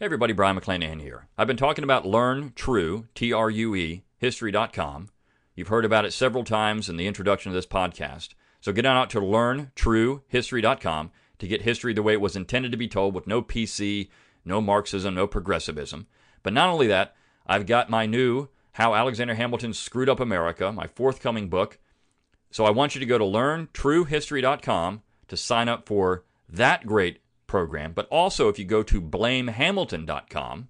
Hey everybody, Brion McClanahan here. I've been talking about Learn True, T R U E, History.com. You've heard about it several times in the introduction of this podcast. So get on out to LearnTrueHistory.com to get history the way it was intended to be told with no PC, no Marxism, no progressivism. But not only that, I've got my new How Alexander Hamilton Screwed Up America, my forthcoming book. So I want you to go to LearnTrueHistory.com to sign up for that great program. But also, if you go to blamehamilton.com,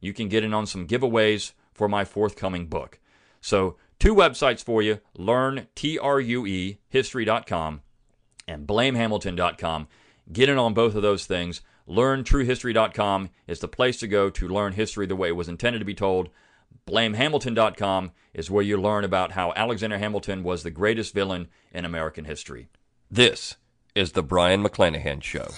you can get in on some giveaways for my forthcoming book. So, two websites for you learn T R U E history.com and blamehamilton.com. Get in on both of those things. LearnTrueHistory.com is the place to go to learn history the way it was intended to be told. BlameHamilton.com is where you learn about how Alexander Hamilton was the greatest villain in American history. This is the Brion McClanahan Show.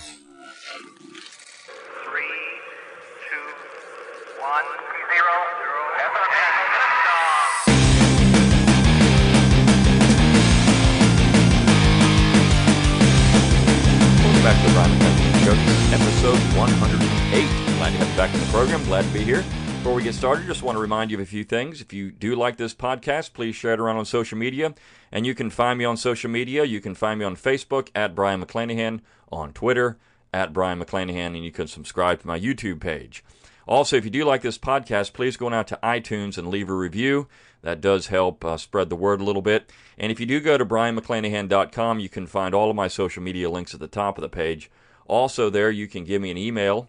Show, episode 108. Glad to have you back in the program. Glad to be here. Before we get started, just want to remind you of a few things. If you do like this podcast, please share it around on social media. And you can find me on social media. You can find me on Facebook at Brion McClanahan, on Twitter at Brion McClanahan, and you can subscribe to my YouTube page. Also, if you do like this podcast, please go out to iTunes and leave a review. That does help uh, spread the word a little bit. And if you do go to brionmcclanahan.com, you can find all of my social media links at the top of the page. Also, there you can give me an email,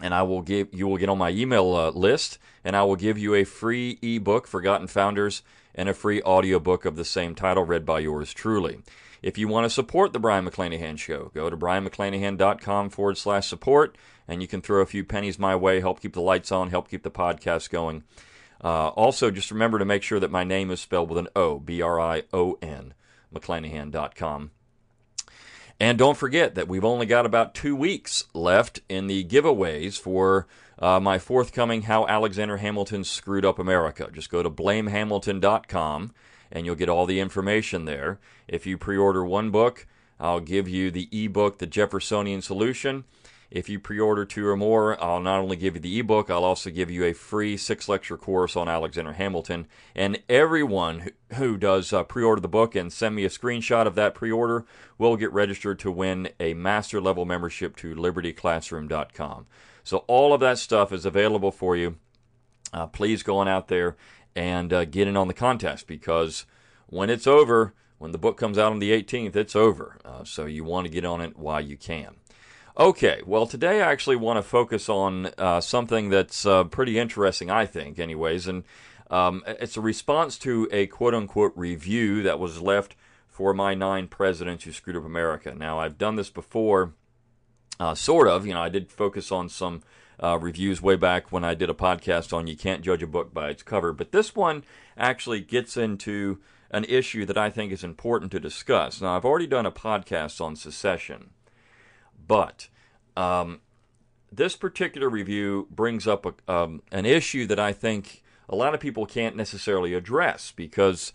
and I will give you will get on my email uh, list, and I will give you a free ebook, Forgotten Founders, and a free audiobook of the same title, read by yours truly. If you want to support the Brion McClanahan Show, go to brionmcclanahan.com forward slash support, and you can throw a few pennies my way, help keep the lights on, help keep the podcast going. Uh, also, just remember to make sure that my name is spelled with an O, B R I O N, McClanahan.com. And don't forget that we've only got about two weeks left in the giveaways for uh, my forthcoming How Alexander Hamilton Screwed Up America. Just go to blamehamilton.com and you'll get all the information there. If you pre order one book, I'll give you the ebook, The Jeffersonian Solution. If you pre order two or more, I'll not only give you the ebook, I'll also give you a free six lecture course on Alexander Hamilton. And everyone who does uh, pre order the book and send me a screenshot of that pre order will get registered to win a master level membership to libertyclassroom.com. So all of that stuff is available for you. Uh, please go on out there and uh, get in on the contest because when it's over, when the book comes out on the 18th, it's over. Uh, so you want to get on it while you can. Okay, well, today I actually want to focus on uh, something that's uh, pretty interesting, I think, anyways, and um, it's a response to a quote unquote review that was left for my nine presidents who screwed up America. Now, I've done this before, uh, sort of, you know, I did focus on some uh, reviews way back when I did a podcast on You Can't Judge a Book by Its Cover, but this one actually gets into an issue that I think is important to discuss. Now, I've already done a podcast on secession. But um, this particular review brings up a, um, an issue that I think a lot of people can't necessarily address because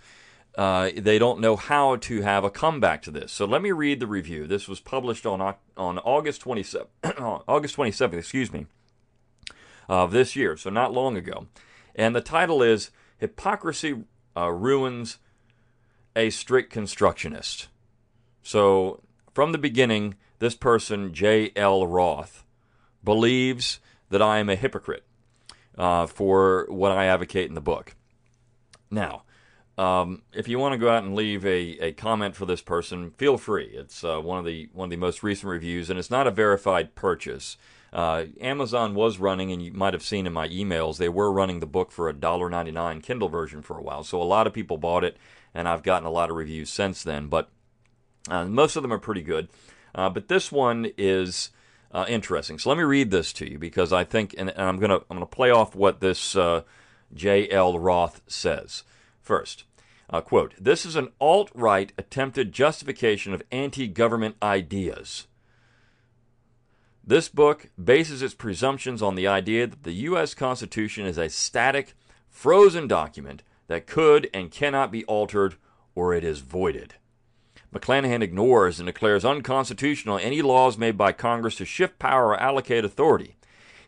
uh, they don't know how to have a comeback to this. So let me read the review. This was published on on August 27th, August 27th, excuse me, of this year, so not long ago. And the title is Hypocrisy uh, Ruins a Strict Constructionist. So from the beginning, this person, J.L. Roth, believes that I am a hypocrite uh, for what I advocate in the book. Now, um, if you want to go out and leave a, a comment for this person, feel free. It's uh, one of the one of the most recent reviews, and it's not a verified purchase. Uh, Amazon was running, and you might have seen in my emails, they were running the book for a $1.99 Kindle version for a while. So a lot of people bought it, and I've gotten a lot of reviews since then. But uh, most of them are pretty good. Uh, but this one is uh, interesting. So let me read this to you because I think, and, and I'm gonna I'm gonna play off what this uh, J.L. Roth says. First, uh, quote: This is an alt-right attempted justification of anti-government ideas. This book bases its presumptions on the idea that the U.S. Constitution is a static, frozen document that could and cannot be altered or it is voided. McClanahan ignores and declares unconstitutional any laws made by Congress to shift power or allocate authority.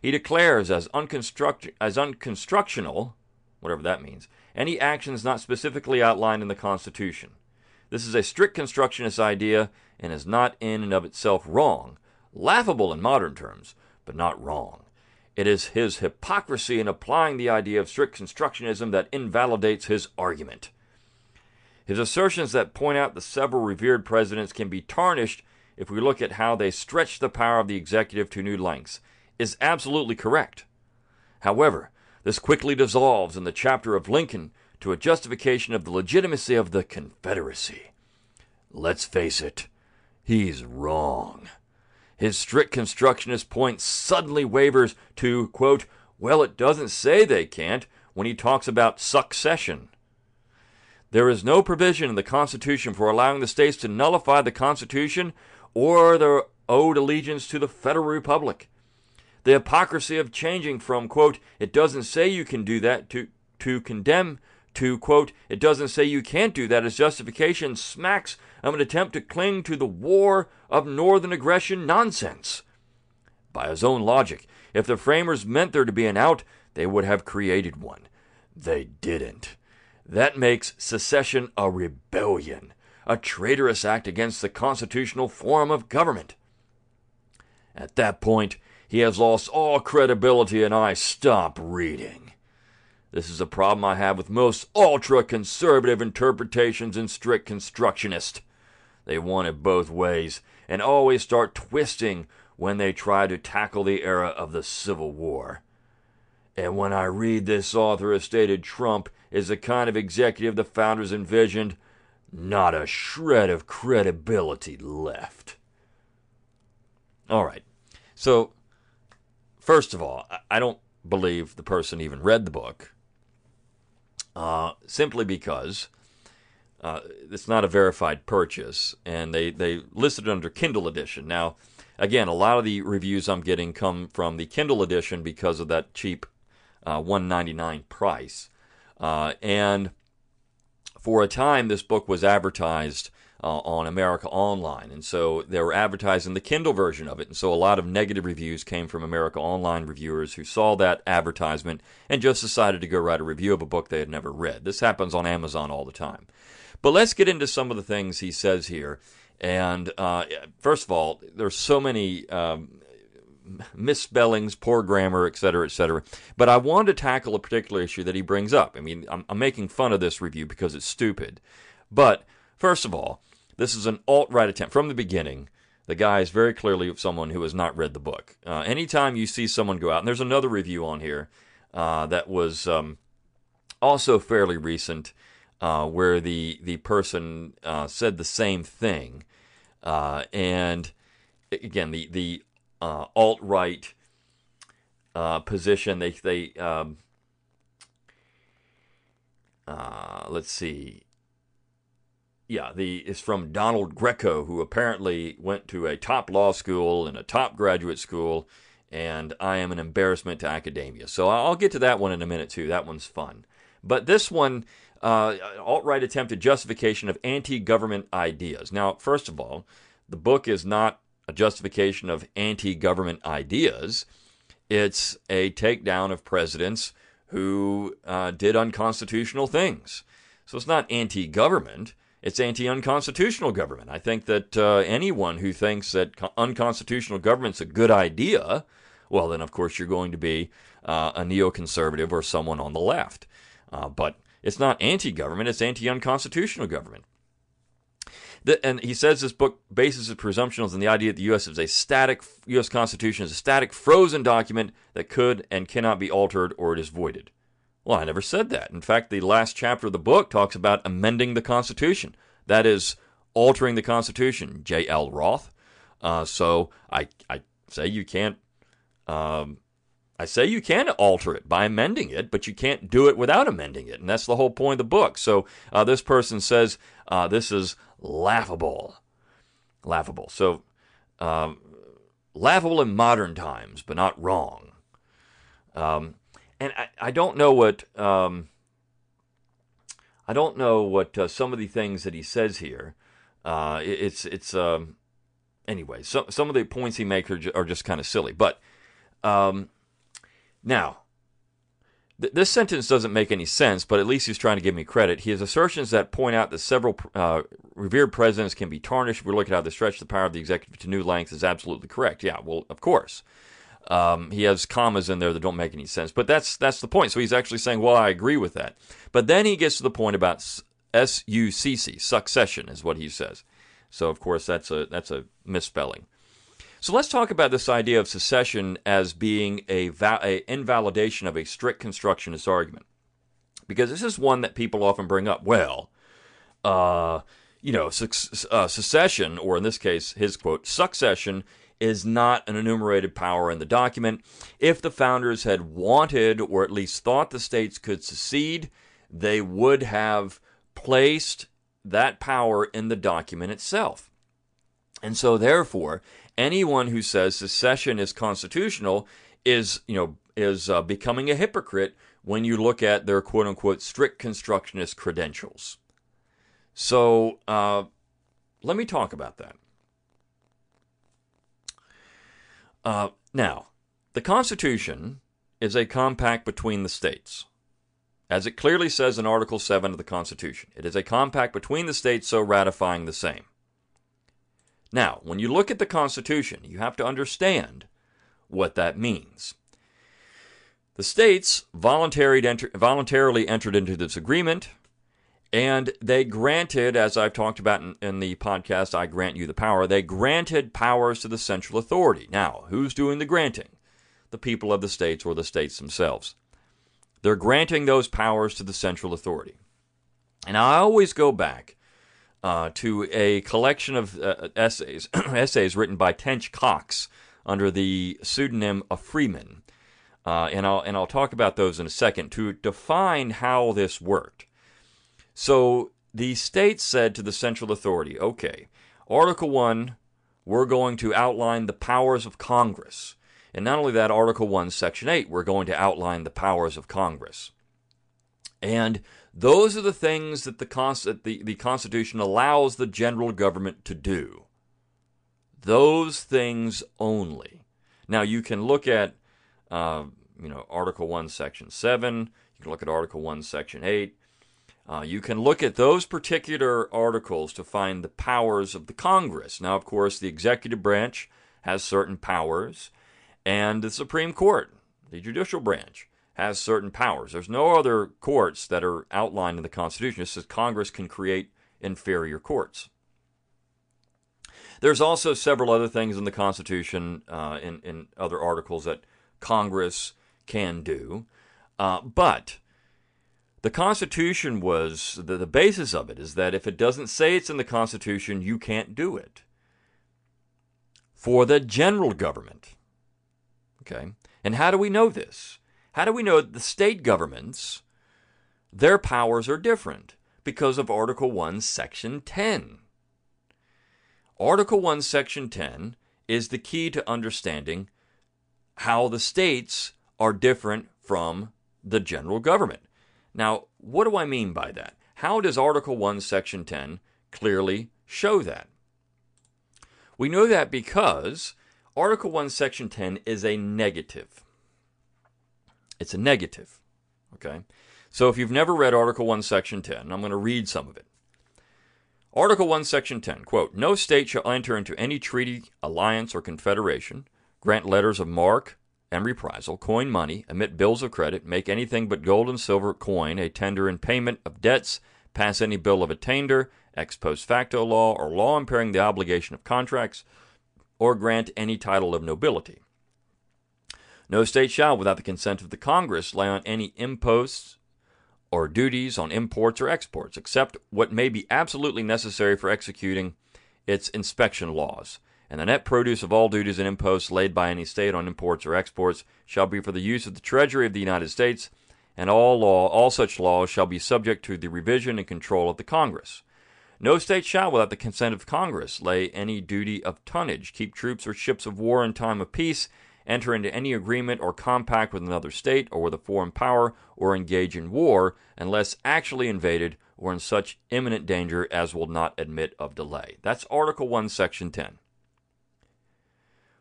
He declares as, unconstruct- as unconstructional, whatever that means, any actions not specifically outlined in the Constitution. This is a strict constructionist idea and is not in and of itself wrong, laughable in modern terms, but not wrong. It is his hypocrisy in applying the idea of strict constructionism that invalidates his argument. His assertions that point out the several revered presidents can be tarnished if we look at how they stretch the power of the executive to new lengths is absolutely correct. However, this quickly dissolves in the chapter of Lincoln to a justification of the legitimacy of the Confederacy. Let's face it, he's wrong. His strict constructionist point suddenly wavers to, quote, well, it doesn't say they can't when he talks about succession. There is no provision in the Constitution for allowing the states to nullify the Constitution or their owed allegiance to the Federal Republic. The hypocrisy of changing from, quote, it doesn't say you can do that, to, to condemn, to, quote, it doesn't say you can't do that as justification smacks of an attempt to cling to the war of northern aggression nonsense. By his own logic, if the framers meant there to be an out, they would have created one. They didn't. That makes secession a rebellion, a traitorous act against the constitutional form of government. At that point, he has lost all credibility and I stop reading. This is a problem I have with most ultra conservative interpretations and strict constructionist. They want it both ways and always start twisting when they try to tackle the era of the Civil War. And when I read this author has stated Trump is the kind of executive the founders envisioned, not a shred of credibility left. All right. So, first of all, I don't believe the person even read the book, uh, simply because uh, it's not a verified purchase, and they, they listed it under Kindle edition. Now, again, a lot of the reviews I'm getting come from the Kindle edition because of that cheap uh, 199 price. Uh, and for a time, this book was advertised uh, on America Online, and so they were advertising the Kindle version of it. And so a lot of negative reviews came from America Online reviewers who saw that advertisement and just decided to go write a review of a book they had never read. This happens on Amazon all the time. But let's get into some of the things he says here. And uh, first of all, there's so many um, misspellings, poor grammar, et cetera, et cetera. But I wanted to tackle a particular issue that he brings up. I mean, I'm, I'm making fun of this review because it's stupid. But first of all, this is an alt right attempt from the beginning. The guy is very clearly someone who has not read the book. Uh, anytime you see someone go out, and there's another review on here uh, that was um, also fairly recent, uh, where the the person uh, said the same thing, uh, and again the the uh, alt right uh, position. They they um, uh, let's see. Yeah, the is from Donald Greco, who apparently went to a top law school and a top graduate school, and I am an embarrassment to academia. So I'll get to that one in a minute too. That one's fun. But this one, uh, alt right attempted justification of anti government ideas. Now, first of all, the book is not a justification of anti government ideas. It's a takedown of presidents who uh, did unconstitutional things. So it's not anti government, it's anti unconstitutional government. I think that uh, anyone who thinks that unconstitutional government's a good idea, well, then of course you're going to be uh, a neoconservative or someone on the left. Uh, but it's not anti government, it's anti unconstitutional government. And he says this book bases its presumptions on the idea that the U.S. is a static, U.S. Constitution is a static, frozen document that could and cannot be altered or it is voided. Well, I never said that. In fact, the last chapter of the book talks about amending the Constitution. That is, altering the Constitution. J.L. Roth. Uh, so I, I say you can't. Um, I say you can alter it by amending it, but you can't do it without amending it, and that's the whole point of the book. So uh, this person says uh, this is laughable. Laughable. So, um, laughable in modern times, but not wrong. Um, and I, I, don't know what um, I don't know what uh, some of the things that he says here. Uh, it, it's it's um, anyway. So, some of the points he makes are, are just kind of silly, but um, Now, th- this sentence doesn't make any sense, but at least he's trying to give me credit. He has assertions that point out that several uh, revered presidents can be tarnished. If we look at how they stretch the power of the executive to new lengths, is absolutely correct. Yeah, well, of course. Um, he has commas in there that don't make any sense, but that's that's the point. So he's actually saying, "Well, I agree with that." But then he gets to the point about S-U-C-C, succession, is what he says. So of course that's a that's a misspelling. So let's talk about this idea of secession as being a, va- a invalidation of a strict constructionist argument, because this is one that people often bring up. Well, uh, you know, su- uh, secession, or in this case, his quote, succession is not an enumerated power in the document. If the founders had wanted, or at least thought the states could secede, they would have placed that power in the document itself. And so, therefore, anyone who says secession is constitutional is, you know, is uh, becoming a hypocrite when you look at their quote unquote strict constructionist credentials. So, uh, let me talk about that. Uh, now, the Constitution is a compact between the states. As it clearly says in Article 7 of the Constitution, it is a compact between the states, so ratifying the same. Now, when you look at the Constitution, you have to understand what that means. The states voluntarily, enter, voluntarily entered into this agreement, and they granted, as I've talked about in, the podcast, I Grant You the Power, they granted powers to the central authority. Now, who's doing the granting? The people of the states or the states themselves. They're granting those powers to the central authority. And I always go back uh, to a collection of uh, essays, essays written by Tench Coxe under the pseudonym of Freeman. Uh, and, I'll, and I'll talk about those in a second to define how this worked. So the states said to the central authority, okay, Article 1, we're going to outline the powers of Congress. And not only that, Article 1, Section 8, we're going to outline the powers of Congress. And those are the things that the, Const- the, the Constitution allows the general government to do. Those things only. Now, you can look at, uh, you know, Article 1, Section 7. You can look at Article 1, Section 8. Uh, you can look at those particular articles to find the powers of the Congress. Now, of course, the executive branch has certain powers, and the Supreme Court, the judicial branch, has certain powers. There's no other courts that are outlined in the Constitution. It says Congress can create inferior courts. There's also several other things in the Constitution, uh, in, in other articles that Congress can do. Uh, but the Constitution was, the, the basis of it is that if it doesn't say it's in the Constitution, you can't do it. For the general government. Okay? And how do we know this? How do we know that the state governments, their powers are different? Because of Article 1, Section 10. Article 1, Section 10 is the key to understanding how the states are different from the general government. Now, what do I mean by that? How does Article 1, Section 10 clearly show that? We know that because Article 1, Section 10 is a negative. It's a negative. Okay? So if you've never read Article 1, Section 10, I'm going to read some of it. Article 1, Section 10, quote, No state shall enter into any treaty, alliance, or confederation, grant letters of marque and reprisal, coin money, emit bills of credit, make anything but gold and silver coin a tender in payment of debts, pass any bill of attainder, ex post facto law, or law impairing the obligation of contracts, or grant any title of nobility. No state shall, without the consent of the Congress, lay on any imposts or duties on imports or exports, except what may be absolutely necessary for executing its inspection laws. And the net produce of all duties and imposts laid by any state on imports or exports shall be for the use of the Treasury of the United States, and all law, all such laws shall be subject to the revision and control of the Congress. No state shall, without the consent of Congress, lay any duty of tonnage, keep troops or ships of war in time of peace, enter into any agreement or compact with another state or with a foreign power, or engage in war, unless actually invaded or in such imminent danger as will not admit of delay. That's Article 1, Section 10.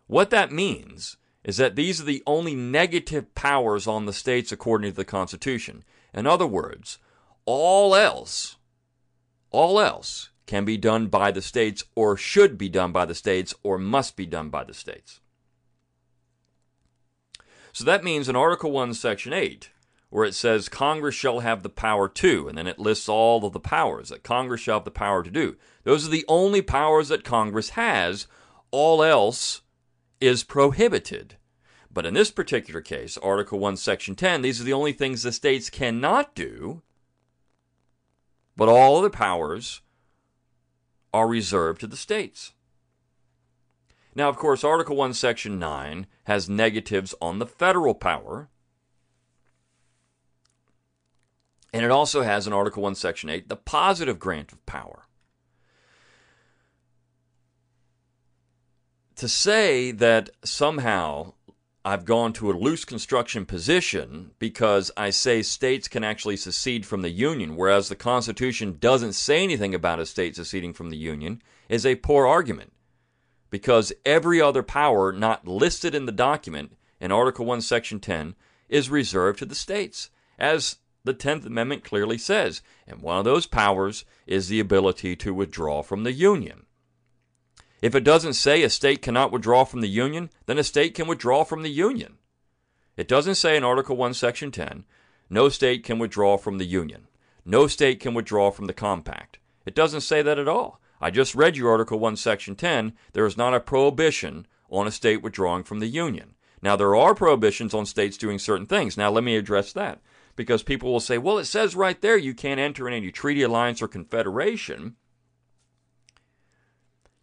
What that means is that these are the only negative powers on the states according to the Constitution. In other words, all else, all else can be done by the states or should be done by the states or must be done by the states. So that means in Article 1, Section 8, where it says Congress shall have the power to, and then it lists all of the powers that Congress shall have the power to do. Those are the only powers that Congress has. All else is prohibited. But in this particular case, Article 1, Section 10, these are the only things the states cannot do, but all other powers are reserved to the states. Now, of course, Article 1, Section 9 has negatives on the federal power. And it also has in Article 1, Section 8 the positive grant of power. To say that somehow I've gone to a loose construction position because I say states can actually secede from the Union, whereas the Constitution doesn't say anything about a state seceding from the Union, is a poor argument. Because every other power not listed in the document in Article 1, Section 10 is reserved to the states, as the 10th Amendment clearly says. And one of those powers is the ability to withdraw from the Union. If it doesn't say a state cannot withdraw from the Union, then a state can withdraw from the Union. It doesn't say in Article 1, Section 10, no state can withdraw from the Union. No state can withdraw from the Compact. It doesn't say that at all. I just read you Article 1, Section 10. There is not a prohibition on a state withdrawing from the Union. Now, there are prohibitions on states doing certain things. Now, let me address that. Because people will say, well, it says right there you can't enter in any treaty, alliance, or confederation.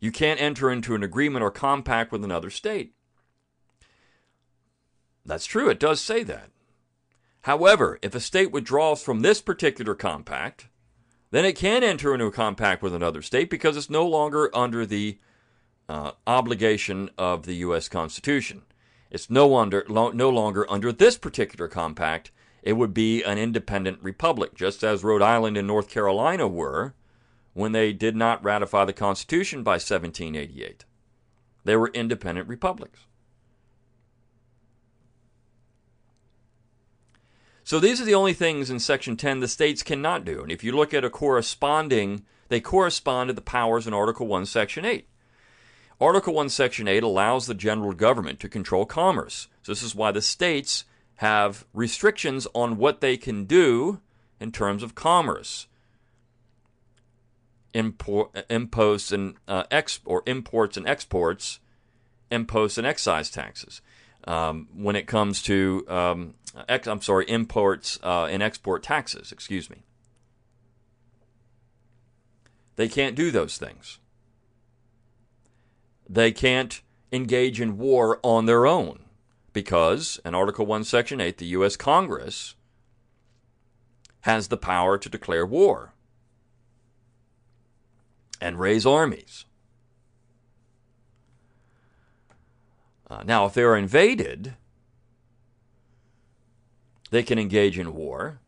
You can't enter into an agreement or compact with another state. That's true, it does say that. However, if a state withdraws from this particular compact, then it can enter into a compact with another state because it's no longer under the uh, obligation of the U.S. Constitution. It's no, under, lo- no longer under this particular compact. It would be an independent republic, just as Rhode Island and North Carolina were when they did not ratify the Constitution by 1788. They were independent republics. So these are the only things in Section 10 the states cannot do. And if you look at a corresponding, they correspond to the powers in Article 1, Section 8. Article 1, Section 8 allows the general government to control commerce. So this is why the states have restrictions on what they can do in terms of commerce import, imposts and uh, ex, or imports and exports, imposts and excise taxes. Um, when it comes to, um, ex, I'm sorry, imports uh, and export taxes, excuse me. They can't do those things. They can't engage in war on their own because, in Article 1, Section 8, the U.S. Congress has the power to declare war and raise armies. Uh, now, if they're invaded, they can engage in war,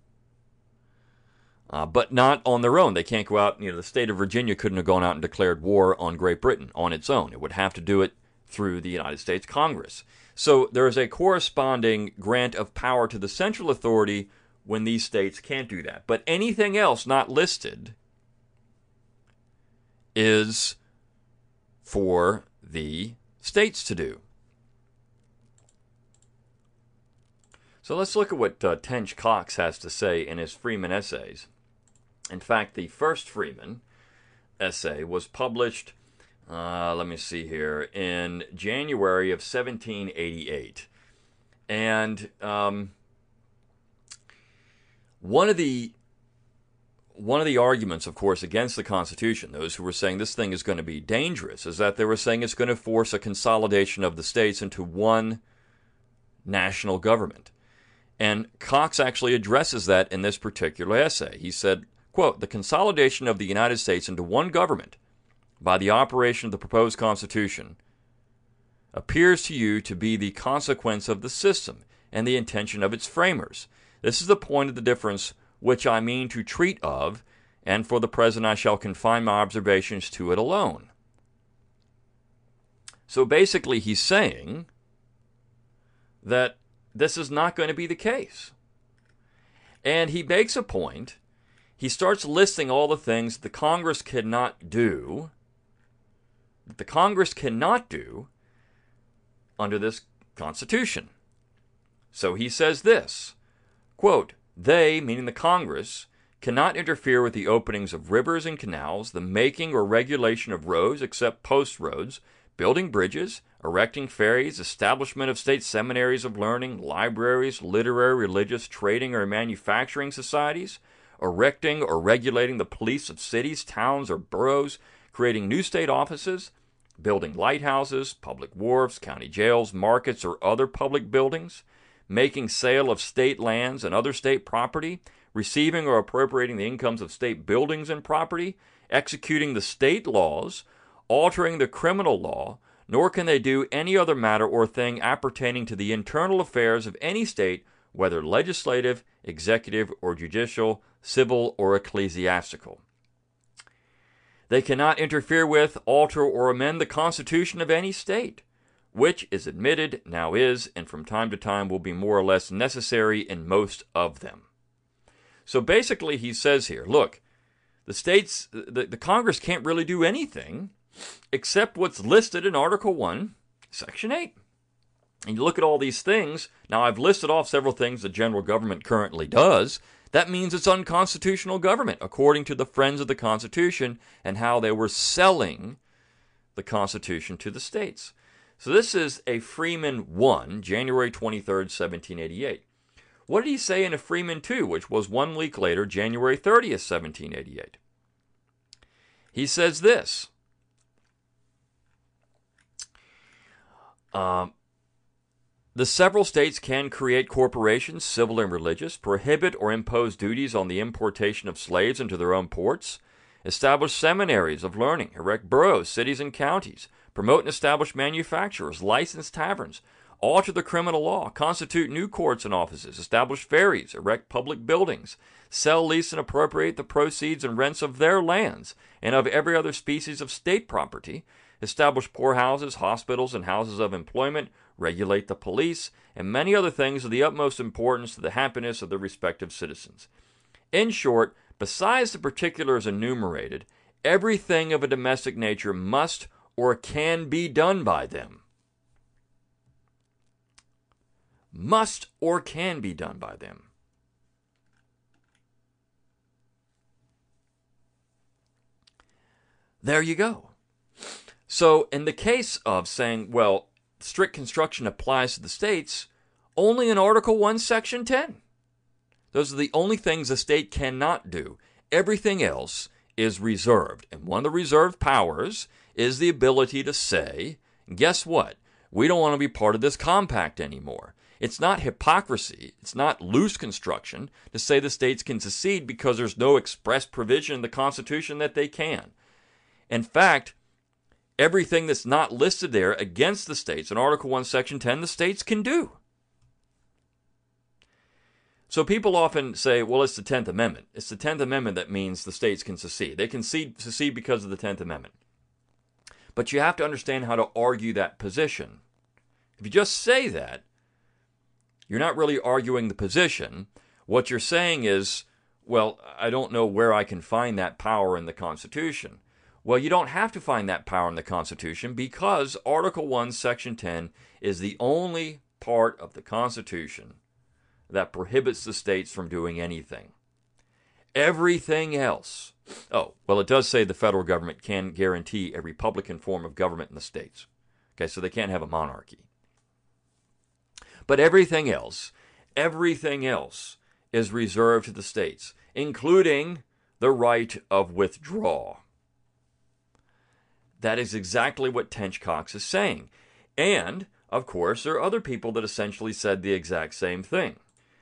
uh, but not on their own. They can't go out. You know, the state of Virginia couldn't have gone out and declared war on Great Britain on its own. It would have to do it through the United States Congress. So there is a corresponding grant of power to the central authority when these states can't do that. But anything else not listed is for the states to do. So let's look at what uh, Tench Coxe has to say in his Freeman essays. In fact, the first Freeman essay was published, uh, let me see here, in January of 1788. And um, one of the one of the arguments, of course, against the Constitution, those who were saying this thing is going to be dangerous, is that they were saying it's going to force a consolidation of the states into one national government. And Coxe actually addresses that in this particular essay. He said, quote, the consolidation of the United States into one government by the operation of the proposed Constitution appears to you to be the consequence of the system and the intention of its framers. This is the point of the difference which I mean to treat of, and for the present I shall confine my observations to it alone. So basically, he's saying that this is not going to be the case. And he makes a point. He starts listing all the things the Congress cannot do, that the Congress cannot do under this Constitution. So he says this quote, They, meaning the Congress, cannot interfere with the openings of rivers and canals, the making or regulation of roads except post roads, building bridges, erecting ferries, establishment of state seminaries of learning, libraries, literary, religious, trading, or manufacturing societies, erecting or regulating the police of cities, towns, or boroughs, creating new state offices, building lighthouses, public wharves, county jails, markets, or other public buildings, making sale of state lands and other state property, receiving or appropriating the incomes of state buildings and property, executing the state laws, altering the criminal law, nor can they do any other matter or thing appertaining to the internal affairs of any state, whether legislative, executive, or judicial, civil, or ecclesiastical. They cannot interfere with, alter, or amend the constitution of any state, which is admitted, now is, and from time to time will be more or less necessary in most of them. So basically, he says here look, the states, the, the Congress can't really do anything except what's listed in Article 1, Section 8. And you look at all these things. Now, I've listed off several things the general government currently does. That means it's unconstitutional government, according to the Friends of the Constitution and how they were selling the Constitution to the states. So, this is a Freeman 1, January 23rd, 1788. What did he say in a Freeman 2, which was one week later, January 30th, 1788? He says this Um, the several states can create corporations, civil and religious, prohibit or impose duties on the importation of slaves into their own ports, establish seminaries of learning, erect boroughs, cities, and counties, promote and establish manufacturers, license taverns, alter the criminal law, constitute new courts and offices, establish ferries, erect public buildings, sell, lease, and appropriate the proceeds and rents of their lands and of every other species of state property, establish poorhouses, hospitals, and houses of employment, regulate the police, and many other things of the utmost importance to the happiness of the respective citizens. In short, besides the particulars enumerated, everything of a domestic nature must or can be done by them. Must or can be done by them. There you go. So, in the case of saying, well, strict construction applies to the states, only in Article 1, Section 10. Those are the only things a state cannot do. Everything else is reserved. And one of the reserved powers is the ability to say, guess what? We don't want to be part of this compact anymore. It's not hypocrisy, it's not loose construction to say the states can secede because there's no express provision in the Constitution that they can. In fact, everything that's not listed there against the states in Article 1, Section 10, the states can do. So people often say, well, it's the 10th Amendment. It's the 10th Amendment that means the states can secede. They can secede because of the 10th Amendment. But you have to understand how to argue that position. If you just say that, you're not really arguing the position. What you're saying is, well, I don't know where I can find that power in the Constitution. Well, you don't have to find that power in the Constitution because Article 1, Section 10 is the only part of the Constitution that prohibits the states from doing anything. Everything else. Oh, well, it does say the federal government can guarantee a Republican form of government in the states. Okay, so they can't have a monarchy. But everything else, everything else is reserved to the states, including the right of withdrawal. That is exactly what Tench Coxe is saying. And, of course, there are other people that essentially said the exact same thing.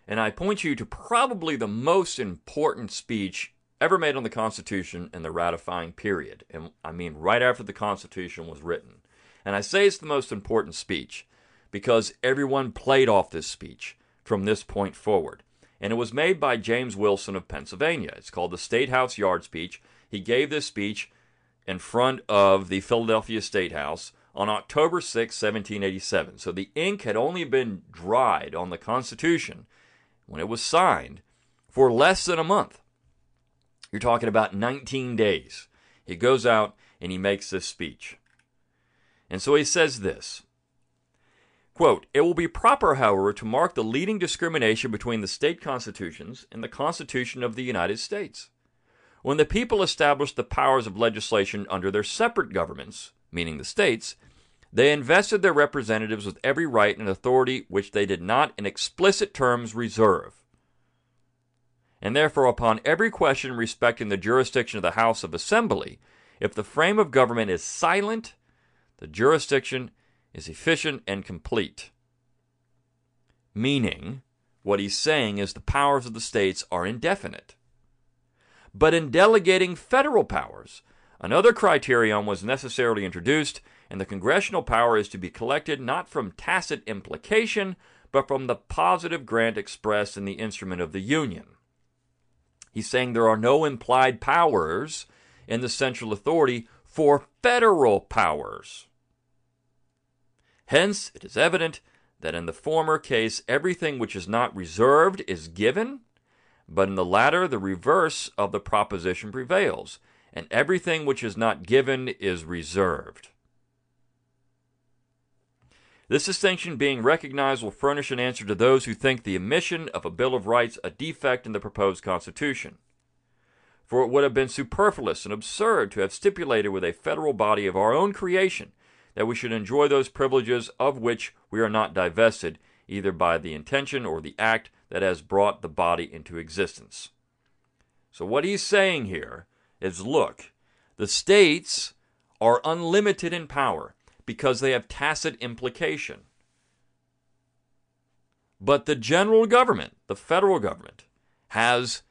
And I point you to probably the most important speech ever made on the Constitution in the ratifying period. And I mean, right after the Constitution was written. And I say it's the most important speech because everyone played off this speech from this point forward. And it was made by James Wilson of Pennsylvania. It's called the State House Yard Speech. He gave this speech in front of the Philadelphia State House on October 6, 1787. So the ink had only been dried on the Constitution when it was signed for less than a month. You're talking about 19 days. He goes out and he makes this speech. And so he says this Quote, It will be proper, however, to mark the leading discrimination between the state constitutions and the Constitution of the United States. When the people established the powers of legislation under their separate governments, meaning the states, they invested their representatives with every right and authority which they did not in explicit terms reserve. And therefore, upon every question respecting the jurisdiction of the House of Assembly, if the frame of government is silent, the jurisdiction is efficient and complete. Meaning, what he's saying is the powers of the states are indefinite. But in delegating federal powers, another criterion was necessarily introduced, and the congressional power is to be collected not from tacit implication, but from the positive grant expressed in the instrument of the Union. He's saying there are no implied powers in the central authority for federal powers. Hence, it is evident that in the former case, everything which is not reserved is given, but in the latter, the reverse of the proposition prevails, and everything which is not given is reserved. This distinction being recognized will furnish an answer to those who think the omission of a Bill of Rights a defect in the proposed Constitution. For it would have been superfluous and absurd to have stipulated with a federal body of our own creation that we should enjoy those privileges of which we are not divested, either by the intention or the act that has brought the body into existence. So, what he's saying here is look, the states are unlimited in power because they have tacit implication. But the general government, the federal government, has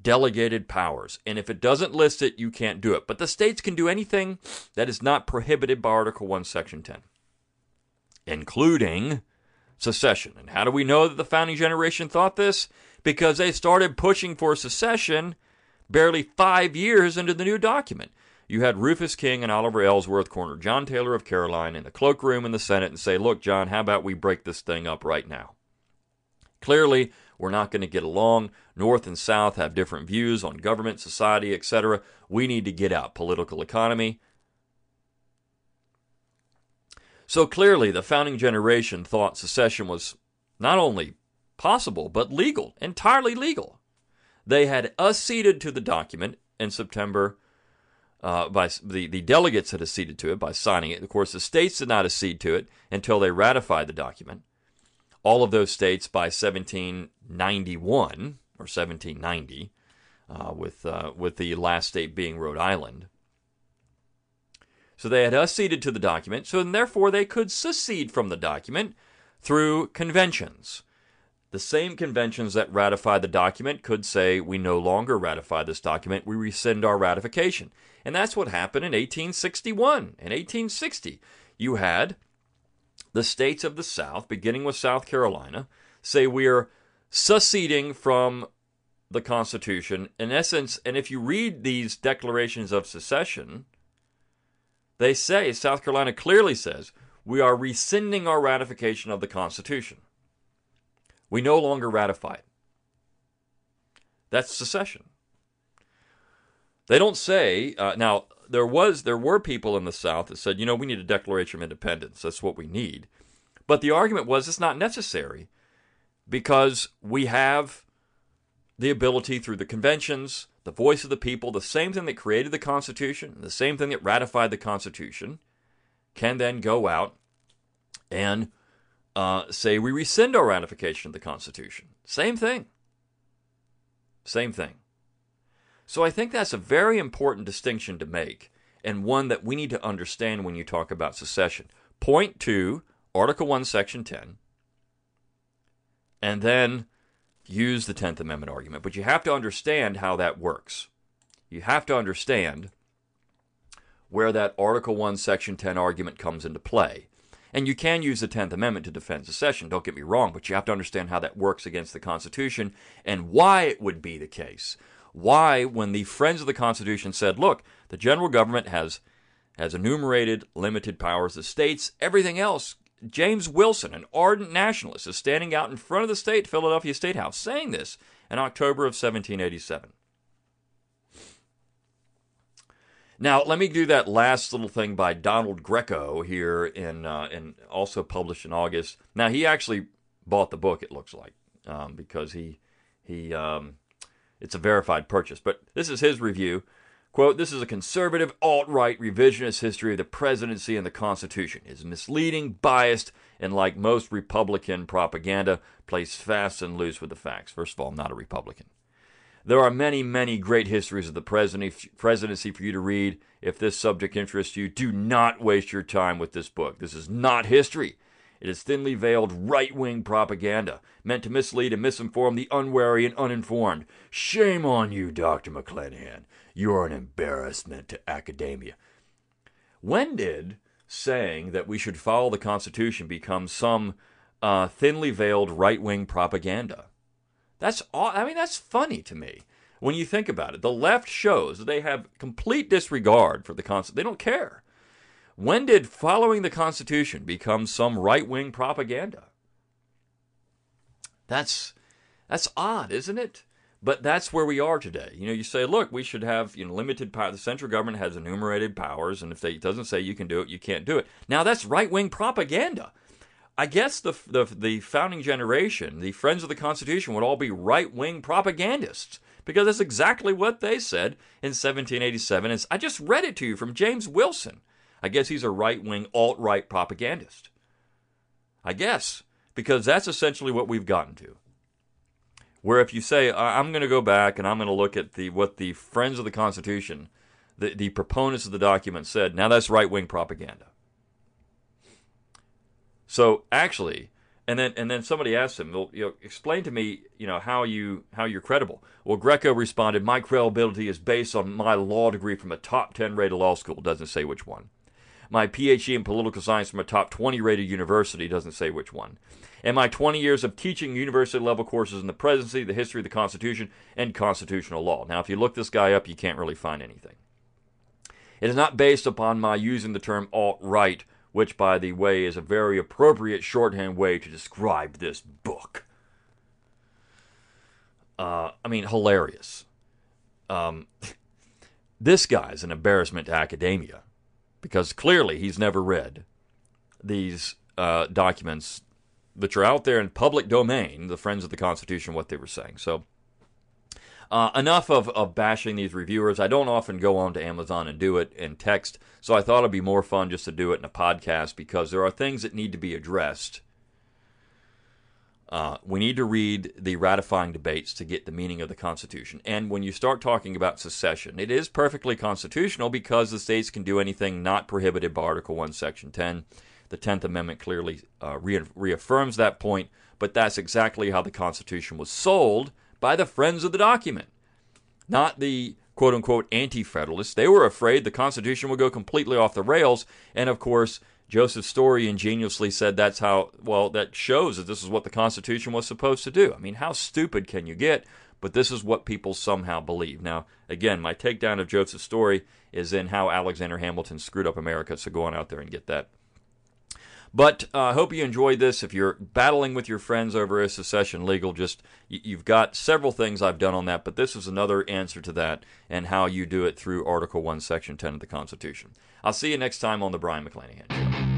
delegated powers. And if it doesn't list it, you can't do it. But the states can do anything that is not prohibited by Article 1, Section 10, including secession. And how do we know that the founding generation thought this? Because they started pushing for secession barely five years into the new document. You had Rufus King and Oliver Ellsworth corner John Taylor of Caroline in the cloakroom in the Senate and say, Look, John, how about we break this thing up right now? Clearly, we're not going to get along. North and South have different views on government, society, etc. We need to get out. Political economy. So clearly, the founding generation thought secession was not only possible, but legal, entirely legal. They had acceded to the document in September. Uh, by the, the delegates had acceded to it by signing it. Of course, the states did not accede to it until they ratified the document all of those states by 1791 or 1790, uh, with uh, with the last state being Rhode Island. So they had acceded to the document, so therefore they could secede from the document through conventions. The same conventions that ratified the document could say, we no longer ratify this document, we rescind our ratification. And that's what happened in 1861. In 1860, you had the states of the South, beginning with South Carolina, say we are seceding from the Constitution. In essence, and if you read these declarations of secession, they say, South Carolina clearly says, we are rescinding our ratification of the Constitution. We no longer ratify it. That's secession. They don't say, uh, now, there was there were people in the South that said, you know, we need a Declaration of Independence. That's what we need. But the argument was it's not necessary because we have the ability through the conventions, the voice of the people, the same thing that created the Constitution, the same thing that ratified the Constitution, can then go out and uh, say we rescind our ratification of the Constitution. Same thing. Same thing. So I think that's a very important distinction to make, and one that we need to understand when you talk about secession. Point two, Article 1, Section 10, and then use the 10th Amendment argument. But you have to understand how that works. You have to understand where that Article 1, Section 10 argument comes into play. And you can use the 10th Amendment to defend secession, don't get me wrong, but you have to understand how that works against the Constitution and why it would be the case why, when the Friends of the Constitution said, look, the general government has has enumerated limited powers of states. Everything else, James Wilson, an ardent nationalist, is standing out in front of the state, Philadelphia State House, saying this in October of 1787. Now, let me do that last little thing by Donald Greco here in, uh, in also published in August. Now, he actually bought the book. It looks like um, because he he um, it's a verified purchase. But this is his review. Quote, this is a conservative, alt right revisionist history of the presidency and the Constitution. It is misleading, biased, and like most Republican propaganda, plays fast and loose with the facts. First of all, I'm not a Republican. There are many, many great histories of the presidency for you to read. If this subject interests you, do not waste your time with this book. This is not history. It is thinly veiled right wing propaganda meant to mislead and misinform the unwary and uninformed. Shame on you, Dr. McClanahan. You are an embarrassment to academia. When did saying that we should follow the Constitution become some uh, thinly veiled right wing propaganda? That's all, I mean, that's funny to me when you think about it. The left shows that they have complete disregard for the Constitution. They don't care. When did following the Constitution become some right wing propaganda? That's that's odd, isn't it? But that's where we are today. You know, you say, look, we should have you know limited power. The central government has enumerated powers, and if they, doesn't say you can do it, you can't do it. Now that's right wing propaganda. I guess the, the the founding generation, the friends of the Constitution, would all be right wing propagandists because that's exactly what they said in 1787. And I just read it to you from James Wilson. I guess he's a right wing, alt right propagandist. I guess, because that's essentially what we've gotten to. Where if you say, I'm going to go back and I'm going to look at the what the Friends of the Constitution, the, the proponents of the document said, now that's right wing propaganda. So actually, and then and then somebody asked him, well, you know, explain to me, you know, how you how you're credible. Well, Greco responded, my credibility is based on my law degree from a top ten rated law school. Doesn't say which one my PhD in political science from a top 20 rated university, doesn't say which one, and my 20 years of teaching university level courses in the presidency, the history of the Constitution, and constitutional law. Now, if you look this guy up, you can't really find anything. It is not based upon my using the term alt right, which, by the way, is a very appropriate shorthand way to describe this book. Uh, I mean, hilarious. Um, this guy's an embarrassment to academia because clearly he's never read these uh, documents that are out there in public domain, the Friends of the Constitution, what they were saying. So, uh, enough of, of bashing these reviewers. I don't often go on to Amazon and do it in text, so I thought it'd be more fun just to do it in a podcast because there are things that need to be addressed uh, we need to read the ratifying debates to get the meaning of the Constitution. And when you start talking about secession, it is perfectly constitutional because the states can do anything not prohibited by Article 1, Section 10. The 10th Amendment clearly uh, re- reaffirms that point, but that's exactly how the Constitution was sold by the friends of the document, not the quote unquote anti federalists. They were afraid the Constitution would go completely off the rails, and of course, Joseph Story ingeniously said that's how, well, that shows that this is what the Constitution was supposed to do. I mean, how stupid can you get? But this is what people somehow believe. Now, again, my takedown of Joseph Story is in how Alexander Hamilton screwed up America, so go on out there and get that. But uh, I uh, hope you enjoyed this. If you're battling with your friends over a secession legal, just you've got several things I've done on that, but this is another answer to that and how you do it through Article 1, Section 10 of the Constitution. I'll see you next time on The Brion McClanahan Show.